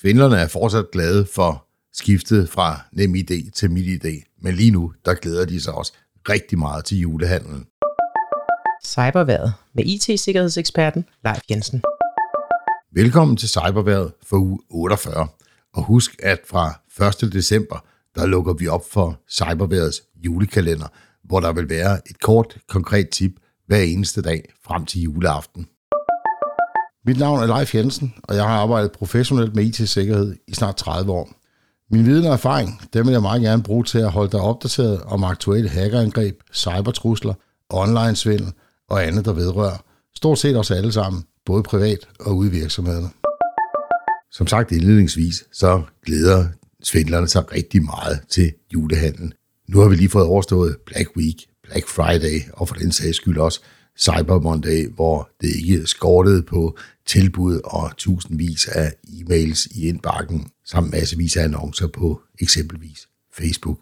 Svindlerne er fortsat glade for skiftet fra NemID til MitID, men lige nu, der glæder de sig også rigtig meget til julehandlen. Cyberværet med IT-sikkerhedseksperten Leif Jensen. Velkommen til Cyberværet for uge 48. Og husk, at fra 1. december, der lukker vi op for Cyberværets julekalender, hvor der vil være et kort, konkret tip hver eneste dag frem til juleaften. Mit navn er Leif Jensen, og jeg har arbejdet professionelt med IT-sikkerhed i snart 30 år. Min viden og erfaring, dem vil jeg meget gerne bruge til at holde dig opdateret om aktuelle hackerangreb, cybertrusler, online-svindel og andet, der vedrører stort set os alle sammen, både privat og ude i virksomhederne. Som sagt indledningsvis, så glæder svindlerne sig rigtig meget til julehandlen. Nu har vi lige fået overstået Black Week, Black Friday og for den sags skyld også Cyber Monday, hvor det ikke skortede på tilbud og tusindvis af e-mails i indbakken, samt massevis af annoncer på eksempelvis Facebook.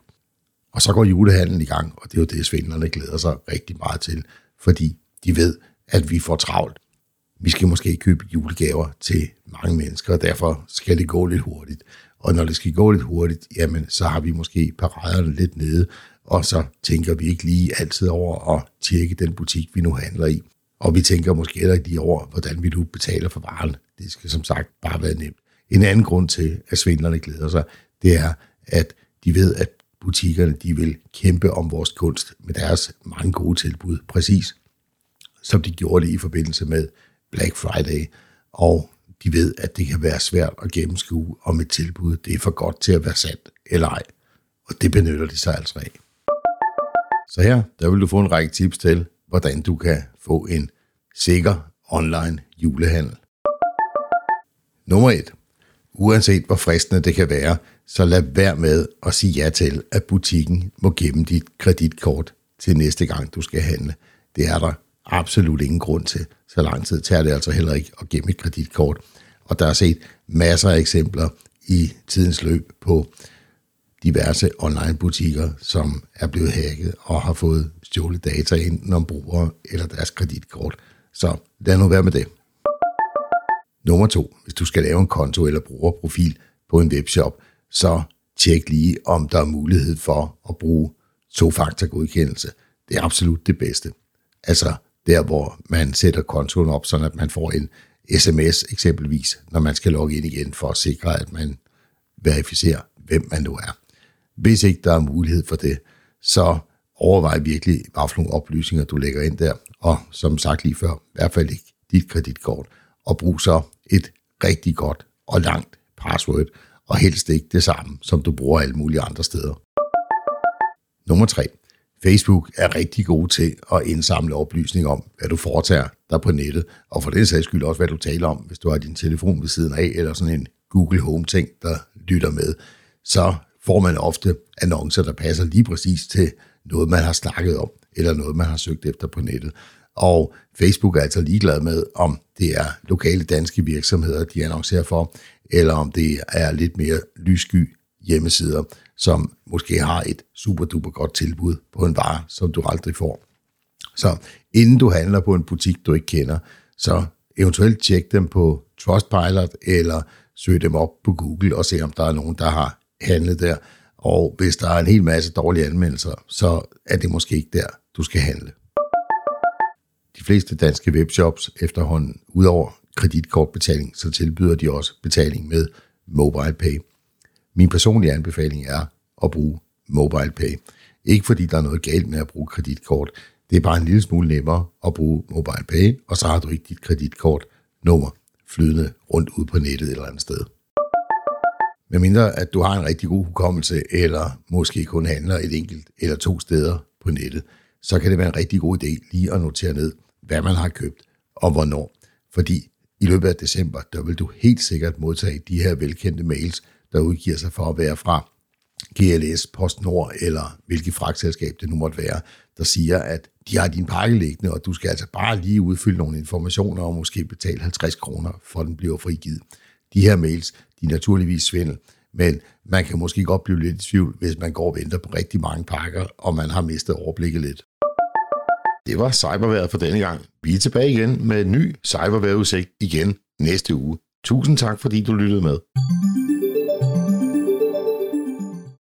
Og så går julehandlen i gang, og det er jo det, svindlerne glæder sig rigtig meget til, fordi de ved, at vi får travlt. Vi skal måske købe julegaver til mange mennesker, og derfor skal det gå lidt hurtigt. Og når det skal gå lidt hurtigt, jamen, så har vi måske paraderne lidt nede, og så tænker vi ikke lige altid over at tjekke den butik, vi nu handler i. Og vi tænker måske heller ikke lige over, hvordan vi nu betaler for varen. Det skal som sagt bare være nemt. En anden grund til, at svindlerne glæder sig, det er, at de ved, at butikkerne de vil kæmpe om vores kunst med deres mange gode tilbud, præcis som de gjorde det i forbindelse med Black Friday. Og de ved, at det kan være svært at gennemskue, om et tilbud det er for godt til at være sandt eller ej. Og det benytter de sig altså af. Så her, der vil du få en række tips til, hvordan du kan få en sikker online julehandel. Nummer 1. Uanset hvor fristende det kan være, så lad være med at sige ja til, at butikken må gemme dit kreditkort til næste gang, du skal handle. Det er der absolut ingen grund til. Så lang tid tager det altså heller ikke at gemme et kreditkort. Og der er set masser af eksempler i tidens løb på diverse online-butikker, som er blevet hacket og har fået stjålet data enten om brugere eller deres kreditkort. Så lad nu være med det. Nummer to. Hvis du skal lave en konto eller brugerprofil på en webshop, så tjek lige, om der er mulighed for at bruge to-faktor-godkendelse. Det er absolut det bedste. Altså der, hvor man sætter kontoen op, sådan at man får en sms eksempelvis, når man skal logge ind igen, for at sikre, at man verificerer, hvem man nu er. Hvis ikke der er mulighed for det, så overvej virkelig, hvad for nogle oplysninger du lægger ind der, og som sagt lige før, i hvert fald ikke dit kreditkort, og brug så et rigtig godt og langt password, og helst ikke det samme, som du bruger alle mulige andre steder. Nummer 3. Facebook er rigtig god til at indsamle oplysninger om, hvad du foretager dig på nettet, og for den sags skyld også, hvad du taler om, hvis du har din telefon ved siden af, eller sådan en Google Home-ting, der lytter med, så får man ofte annoncer, der passer lige præcis til noget, man har snakket om, eller noget, man har søgt efter på nettet. Og Facebook er altså ligeglad med, om det er lokale danske virksomheder, de annoncerer for, eller om det er lidt mere lyssky hjemmesider, som måske har et super duper godt tilbud på en vare, som du aldrig får. Så inden du handler på en butik, du ikke kender, så eventuelt tjek dem på Trustpilot, eller søg dem op på Google og se, om der er nogen, der har handle der. Og hvis der er en hel masse dårlige anmeldelser, så er det måske ikke der, du skal handle. De fleste danske webshops efterhånden, udover kreditkortbetaling, så tilbyder de også betaling med MobilePay. Min personlige anbefaling er at bruge MobilePay. Ikke fordi der er noget galt med at bruge kreditkort. Det er bare en lille smule nemmere at bruge MobilePay, og så har du ikke dit kreditkort nummer flydende rundt ud på nettet et eller andet sted. Med mindre at du har en rigtig god hukommelse, eller måske kun handler et enkelt eller to steder på nettet, så kan det være en rigtig god idé lige at notere ned, hvad man har købt og hvornår. Fordi i løbet af december, der vil du helt sikkert modtage de her velkendte mails, der udgiver sig for at være fra GLS, PostNord eller hvilket fragtselskab det nu måtte være, der siger, at de har din pakke liggende, og du skal altså bare lige udfylde nogle informationer og måske betale 50 kroner, for den bliver frigivet. De her mails, de er naturligvis svindel, men man kan måske godt blive lidt i tvivl, hvis man går og venter på rigtig mange pakker, og man har mistet overblikket lidt. Det var cyberværet for denne gang. Vi er tilbage igen med en ny cyberværetudsigt igen næste uge. Tusind tak, fordi du lyttede med.